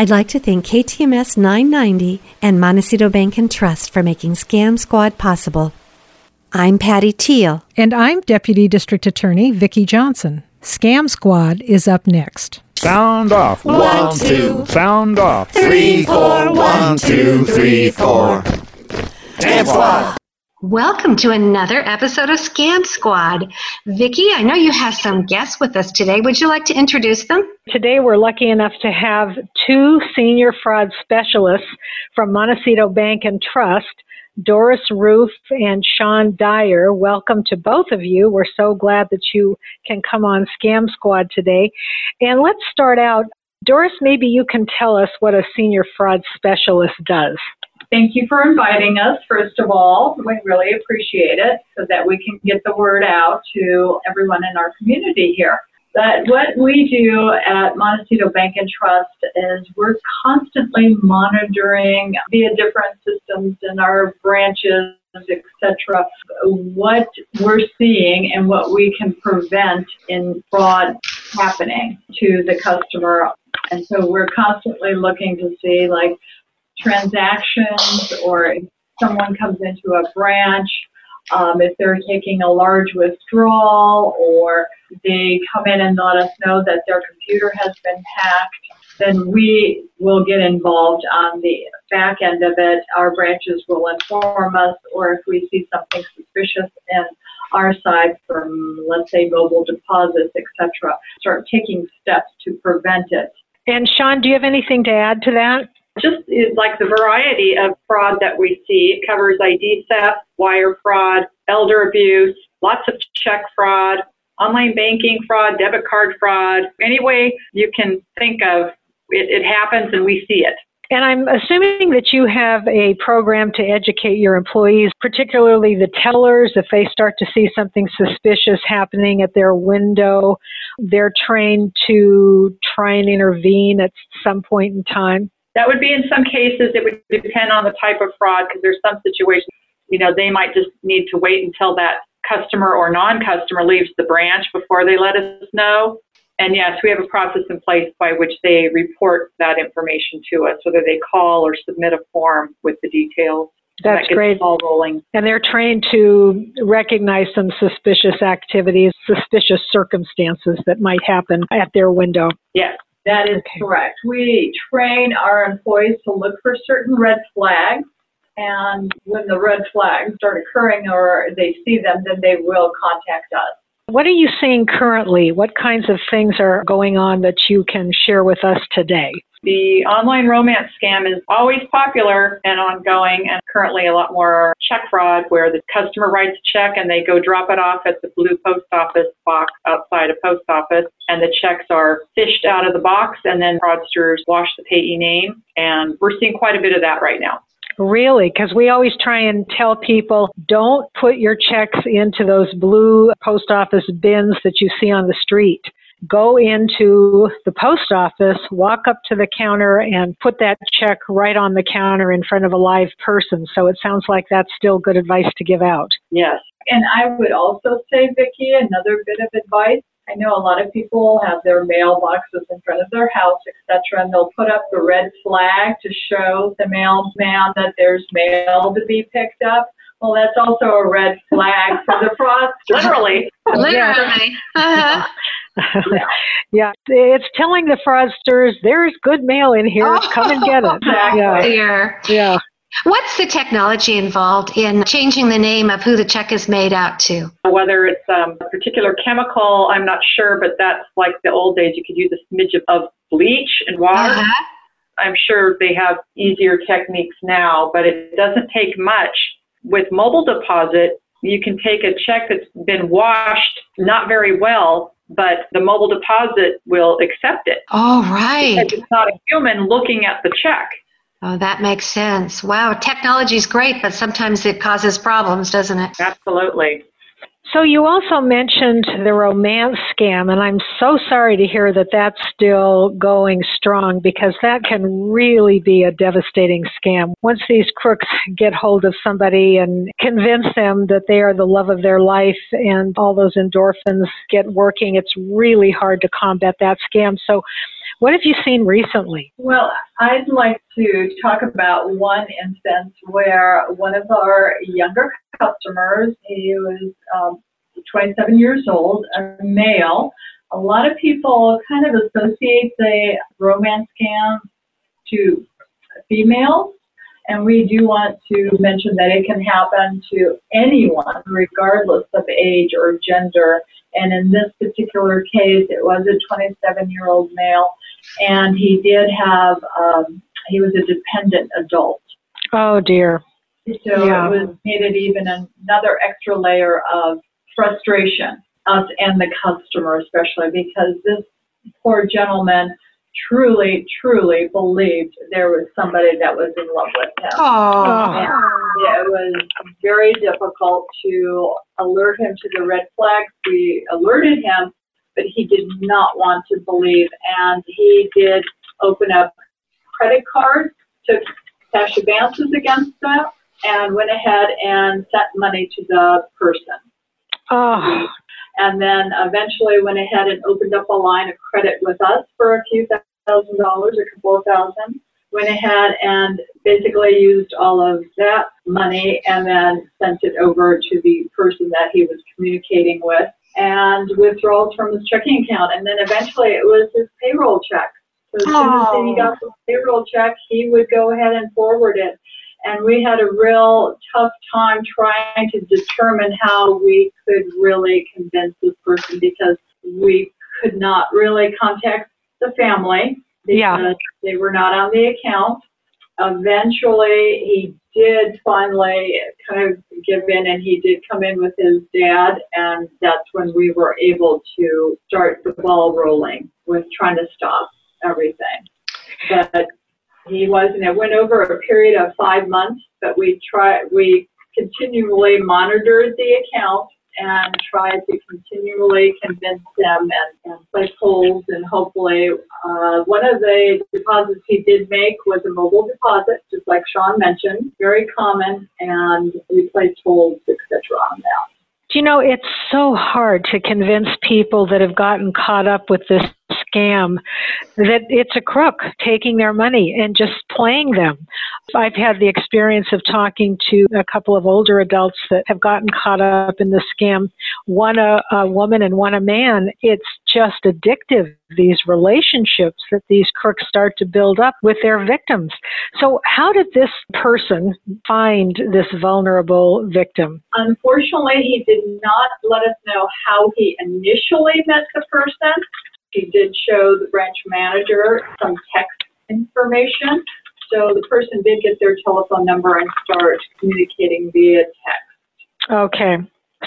I'd like to thank KTMS 990 and Montecito Bank and Trust for making Scam Squad possible. I'm Patty Teal. And I'm Deputy District Attorney Vicki Johnson. Scam Squad is up next. Sound off. One, two. Sound off. Three, four. One, two, three, four. Scam Squad. Welcome to another episode of Scam Squad. Vicki, I know you have some guests with us today. Would you like to introduce them? Today we're lucky enough to have two senior fraud specialists from Montecito Bank and Trust, Doris Roof and Sean Dyer. Welcome to both of you. We're so glad that you can come on Scam Squad today. And let's start out. Doris, maybe you can tell us what a senior fraud specialist does. Thank you for inviting us, first of all. We really appreciate it so that we can get the word out to everyone in our community here. But what we do at Montecito Bank and Trust is we're constantly monitoring via different systems in our branches, etc., what we're seeing and what we can prevent in fraud happening to the customer. And so we're constantly looking to see like transactions or if someone comes into a branch, um, if they're taking a large withdrawal or they come in and let us know that their computer has been hacked, then we will get involved on the back end of it. Our branches will inform us, or if we see something suspicious in our side from, let's say, mobile deposits, etc., start taking steps to prevent it. And Sean, do you have anything to add to that? Just is like the variety of fraud that we see. It covers ID theft, wire fraud, elder abuse, lots of check fraud, online banking fraud, debit card fraud. Any way you can think of, it, it happens and we see it. And I'm assuming that you have a program to educate your employees, particularly the tellers, if they start to see something suspicious happening at their window, they're trained to try and intervene at some point in time. That would be in some cases, it would depend on the type of fraud because there's some situations, you know, they might just need to wait until that customer or non customer leaves the branch before they let us know. And yes, we have a process in place by which they report that information to us, whether they call or submit a form with the details. That's that great. All rolling. And they're trained to recognize some suspicious activities, suspicious circumstances that might happen at their window. Yes. That is okay. correct. We train our employees to look for certain red flags, and when the red flags start occurring or they see them, then they will contact us. What are you seeing currently? What kinds of things are going on that you can share with us today? The online romance scam is always popular and ongoing, and currently a lot more check fraud where the customer writes a check and they go drop it off at the blue post office box outside a post office, and the checks are fished out of the box, and then fraudsters wash the payee name. And we're seeing quite a bit of that right now. Really? Because we always try and tell people don't put your checks into those blue post office bins that you see on the street go into the post office, walk up to the counter, and put that check right on the counter in front of a live person. So it sounds like that's still good advice to give out. Yes. And I would also say, Vicki, another bit of advice. I know a lot of people have their mailboxes in front of their house, etc., and they'll put up the red flag to show the mailman that there's mail to be picked up. Well, that's also a red flag for the fraudster. Literally. Literally. Uh-huh. yeah, it's telling the fraudsters there's good mail in here. Oh, Come and get it. Exactly. Yeah. yeah. What's the technology involved in changing the name of who the check is made out to? Whether it's um, a particular chemical, I'm not sure, but that's like the old days. You could use a smidge of bleach and water. Uh-huh. I'm sure they have easier techniques now, but it doesn't take much. With mobile deposit, you can take a check that's been washed not very well but the mobile deposit will accept it. Oh, right. Because it's not a human looking at the check. Oh, that makes sense. Wow, technology is great, but sometimes it causes problems, doesn't it? Absolutely. So you also mentioned the romance scam, and I'm so sorry to hear that that's still going strong because that can really be a devastating scam. Once these crooks get hold of somebody and convince them that they are the love of their life and all those endorphins get working, it's really hard to combat that scam. So What have you seen recently? Well, I'd like to talk about one instance where one of our younger customers, he was um, 27 years old, a male. A lot of people kind of associate the romance scam to females. And we do want to mention that it can happen to anyone, regardless of age or gender. And in this particular case, it was a 27 year old male, and he did have, um, he was a dependent adult. Oh, dear. So yeah. it was made it even another extra layer of frustration, us and the customer, especially because this poor gentleman truly, truly believed there was somebody that was in love with him. And it was very difficult to alert him to the red flags. We alerted him, but he did not want to believe. And he did open up credit cards, took cash advances against them, and went ahead and sent money to the person. Oh. And then eventually went ahead and opened up a line of credit with us for a few thousand dollars, a couple of thousand. Went ahead and basically used all of that money and then sent it over to the person that he was communicating with and withdrawals from his checking account. And then eventually it was his payroll check. So as soon as he oh. got the payroll check, he would go ahead and forward it and we had a real tough time trying to determine how we could really convince this person because we could not really contact the family because yeah. they were not on the account. Eventually, he did finally kind of give in and he did come in with his dad, and that's when we were able to start the ball rolling with trying to stop everything. But he was, and it went over a period of five months, but we try, we continually monitored the account and tried to continually convince them and, and place holds and hopefully uh, one of the deposits he did make was a mobile deposit, just like Sean mentioned, very common, and we placed holds, etc. on that. You know, it's so hard to convince people that have gotten caught up with this scam that it's a crook taking their money and just playing them. I've had the experience of talking to a couple of older adults that have gotten caught up in the scam, one a, a woman and one a man. It's just addictive, these relationships that these crooks start to build up with their victims. So, how did this person find this vulnerable victim? Unfortunately, he did not let us know how he initially met the person. He did show the branch manager some text information. So the person did get their telephone number and start communicating via text. Okay.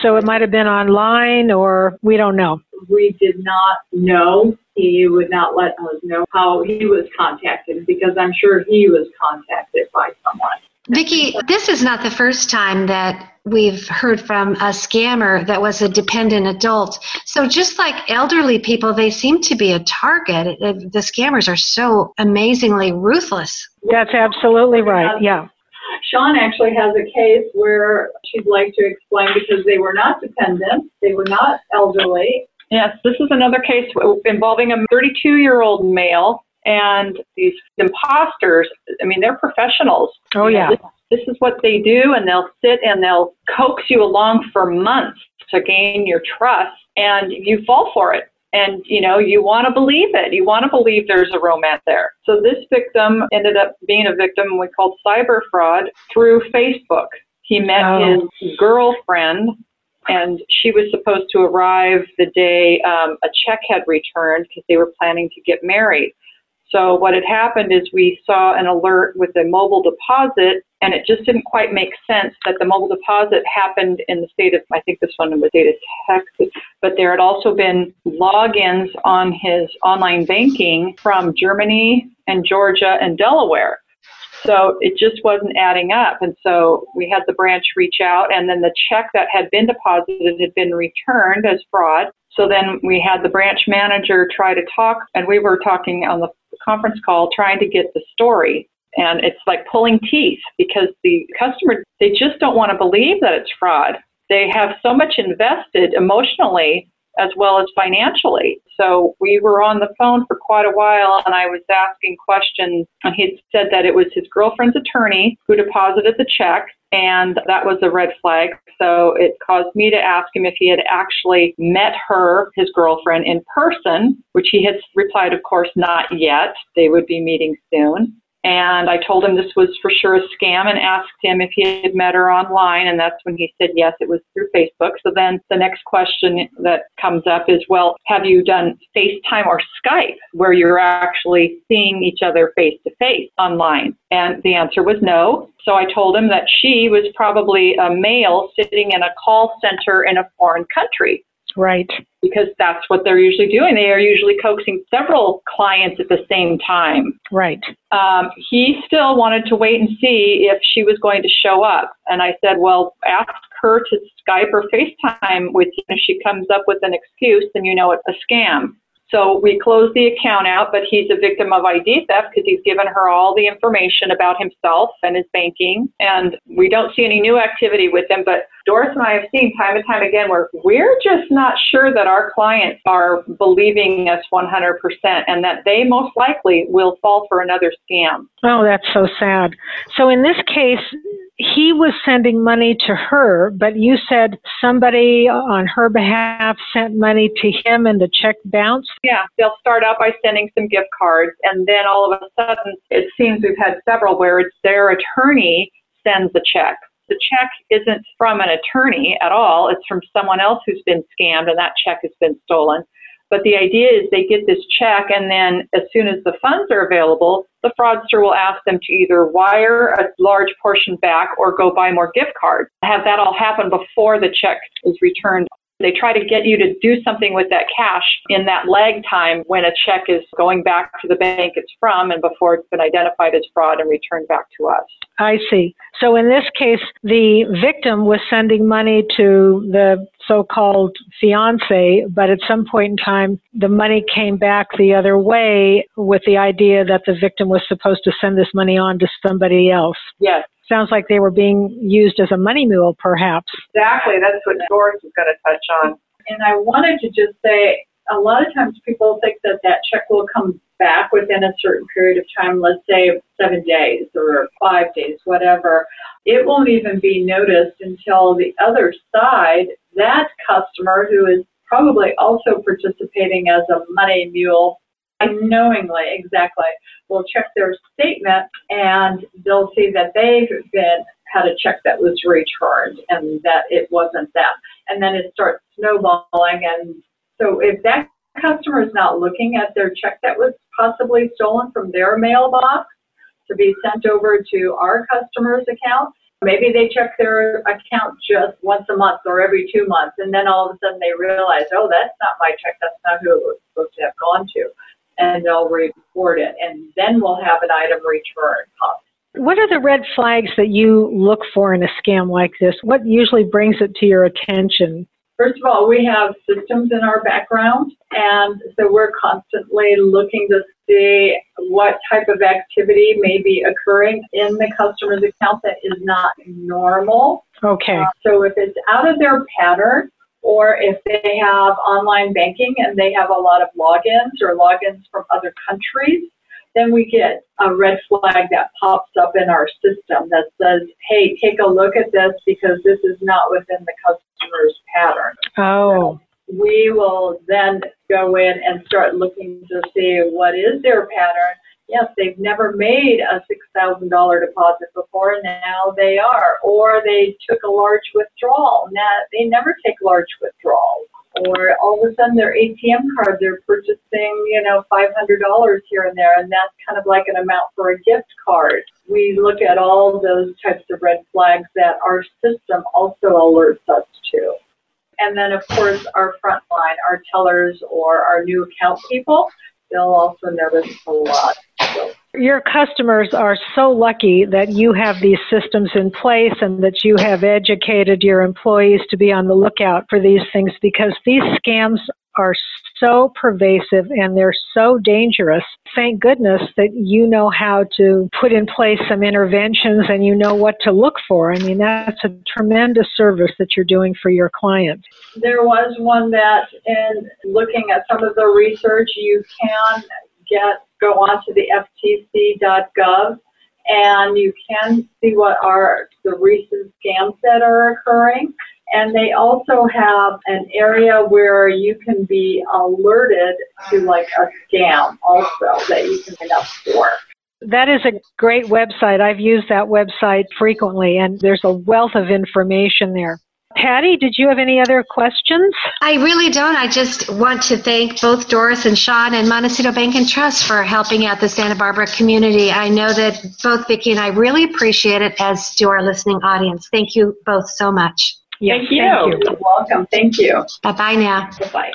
So it might have been online or we don't know. We did not know. He would not let us know how he was contacted because I'm sure he was contacted by someone. Vicki, this is not the first time that we've heard from a scammer that was a dependent adult. So just like elderly people, they seem to be a target. Uh, the scammers are so amazingly ruthless. That's absolutely right. Yeah. Sean actually has a case where she'd like to explain because they were not dependent, they were not elderly. Yes, this is another case involving a 32 year old male and these imposters, I mean, they're professionals. Oh, yeah. This, this is what they do, and they'll sit and they'll coax you along for months to gain your trust, and you fall for it. And you know you want to believe it. You want to believe there's a romance there. So this victim ended up being a victim we called cyber fraud through Facebook. He met oh. his girlfriend and she was supposed to arrive the day um, a check had returned because they were planning to get married. So what had happened is we saw an alert with a mobile deposit, and it just didn't quite make sense that the mobile deposit happened in the state of, I think this one was of Texas, but there had also been logins on his online banking from Germany and Georgia and Delaware. So it just wasn't adding up. And so we had the branch reach out, and then the check that had been deposited had been returned as fraud. So then we had the branch manager try to talk, and we were talking on the conference call trying to get the story. And it's like pulling teeth because the customer, they just don't want to believe that it's fraud. They have so much invested emotionally as well as financially. So we were on the phone for quite a while and I was asking questions and he said that it was his girlfriend's attorney who deposited the check and that was a red flag. So it caused me to ask him if he had actually met her, his girlfriend, in person, which he had replied, of course, not yet. They would be meeting soon. And I told him this was for sure a scam and asked him if he had met her online. And that's when he said yes, it was through Facebook. So then the next question that comes up is, well, have you done FaceTime or Skype where you're actually seeing each other face to face online? And the answer was no. So I told him that she was probably a male sitting in a call center in a foreign country. Right. Because that's what they're usually doing. They are usually coaxing several clients at the same time. Right. Um, he still wanted to wait and see if she was going to show up. And I said, well, ask her to Skype or FaceTime with you. If she comes up with an excuse, then you know it's a scam. So we closed the account out, but he's a victim of ID theft because he's given her all the information about himself and his banking. And we don't see any new activity with him, but Doris and I have seen time and time again where we're just not sure that our clients are believing us 100% and that they most likely will fall for another scam. Oh, that's so sad. So in this case, he was sending money to her, but you said somebody on her behalf sent money to him and the check bounced? Yeah, they'll start out by sending some gift cards, and then all of a sudden, it seems we've had several where it's their attorney sends a check. The check isn't from an attorney at all, it's from someone else who's been scammed, and that check has been stolen. But the idea is they get this check, and then as soon as the funds are available, the fraudster will ask them to either wire a large portion back or go buy more gift cards. Have that all happen before the check is returned they try to get you to do something with that cash in that lag time when a check is going back to the bank it's from and before it's been identified as fraud and returned back to us. I see. So in this case, the victim was sending money to the so-called fiance, but at some point in time, the money came back the other way with the idea that the victim was supposed to send this money on to somebody else. Yes sounds like they were being used as a money mule, perhaps. Exactly. That's what Doris was going to touch on. And I wanted to just say a lot of times people think that that check will come back within a certain period of time, let's say seven days or five days, whatever. It won't even be noticed until the other side, that customer who is probably also participating as a money mule knowingly exactly will check their statement and they'll see that they've been had a check that was returned and that it wasn't them. And then it starts snowballing. And so if that customer is not looking at their check that was possibly stolen from their mailbox to be sent over to our customer's account, maybe they check their account just once a month or every two months. And then all of a sudden they realize, oh, that's not my check. That's not who it was supposed to have gone to and they'll report it, and then we'll have an item returned. What are the red flags that you look for in a scam like this? What usually brings it to your attention? First of all, we have systems in our background, and so we're constantly looking to see what type of activity may be occurring in the customer's account that is not normal. Okay. Uh, so if it's out of their pattern, or if they have online banking and they have a lot of logins or logins from other countries, then we get a red flag that pops up in our system that says, hey, take a look at this because this is not within the customer's pattern. Oh. So we will then go in and start looking to see what is their pattern yes, they've never made a $6,000 deposit before, and now they are. Or they took a large withdrawal, now they never take large withdrawals. Or all of a sudden their ATM card, they're purchasing, you know, $500 here and there, and that's kind of like an amount for a gift card. We look at all those types of red flags that our system also alerts us to. And then, of course, our front line, our tellers or our new account people, they'll also notice a lot. Your customers are so lucky that you have these systems in place and that you have educated your employees to be on the lookout for these things because these scams are so pervasive and they're so dangerous. Thank goodness that you know how to put in place some interventions and you know what to look for. I mean, that's a tremendous service that you're doing for your clients. There was one that, in looking at some of the research, you can get go onto the ftc.gov and you can see what are the recent scams that are occurring. And they also have an area where you can be alerted to like a scam also that you can sign up for. That is a great website. I've used that website frequently, and there's a wealth of information there. Patty, did you have any other questions? I really don't. I just want to thank both Doris and Sean and Montecito Bank and Trust for helping out the Santa Barbara community. I know that both Vicki and I really appreciate it, as do our listening audience. Thank you both so much. Yes, thank you. Thank you. You're welcome. Thank you. Bye bye now. Bye bye.